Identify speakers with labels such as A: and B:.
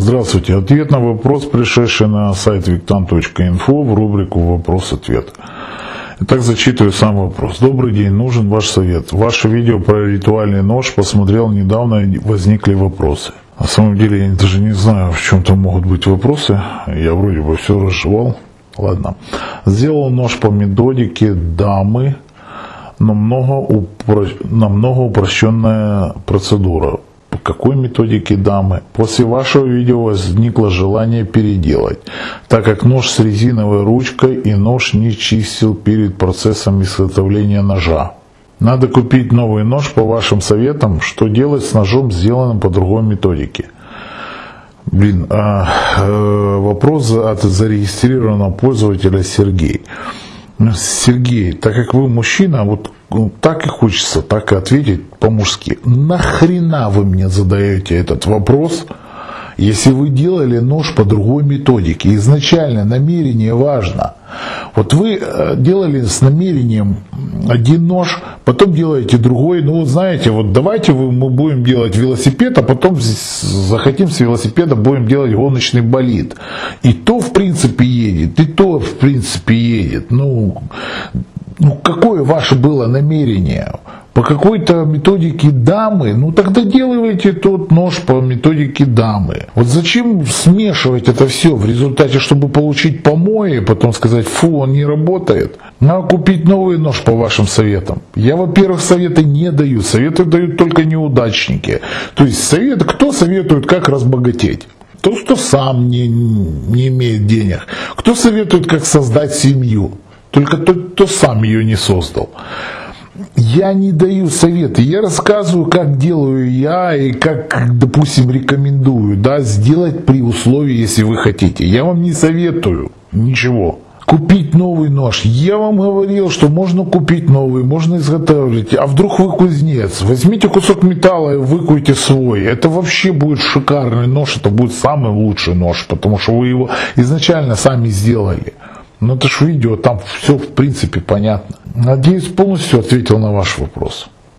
A: Здравствуйте. Ответ на вопрос, пришедший на сайт виктан.инфо в рубрику «Вопрос-ответ». Итак, зачитываю сам вопрос. Добрый день, нужен ваш совет. Ваше видео про ритуальный нож посмотрел недавно, возникли вопросы. На самом деле я даже не знаю, в чем там могут быть вопросы. Я вроде бы все разжевал. Ладно. Сделал нож по методике дамы, намного, упро... намного упрощенная процедура. Какой методике дамы? После вашего видео возникло желание переделать, так как нож с резиновой ручкой и нож не чистил перед процессом изготовления ножа. Надо купить новый нож по вашим советам, что делать с ножом, сделанным по другой методике. Блин, а, э, вопрос от зарегистрированного пользователя Сергей. Сергей, так как вы мужчина, вот ну, так и хочется так и ответить по-мужски. Нахрена вы мне задаете этот вопрос, если вы делали нож по другой методике? Изначально намерение важно. Вот вы э, делали с намерением один нож, потом делаете другой. Ну, вот знаете, вот давайте мы будем делать велосипед, а потом захотим с велосипеда будем делать гоночный болид. И то, в принципе, едет, и то, в принципе, едет. Ну, ну какое ваше было намерение? По какой-то методике дамы, ну тогда делайте тот нож по методике дамы. Вот зачем смешивать это все в результате, чтобы получить помои, потом сказать, фу, он не работает. Надо купить новый нож по вашим советам. Я, во-первых, советы не даю, советы дают только неудачники. То есть совет, кто советует, как разбогатеть? Тот, кто сам не, не имеет денег. Кто советует, как создать семью? Только тот, кто сам ее не создал. Я не даю советы, я рассказываю, как делаю я и как, допустим, рекомендую, да, сделать при условии, если вы хотите. Я вам не советую ничего. Купить новый нож. Я вам говорил, что можно купить новый, можно изготовить. А вдруг вы кузнец? Возьмите кусок металла и выкуйте свой. Это вообще будет шикарный нож, это будет самый лучший нож, потому что вы его изначально сами сделали. Ну это ж видео, там все в принципе понятно. Надеюсь, полностью ответил на ваш вопрос.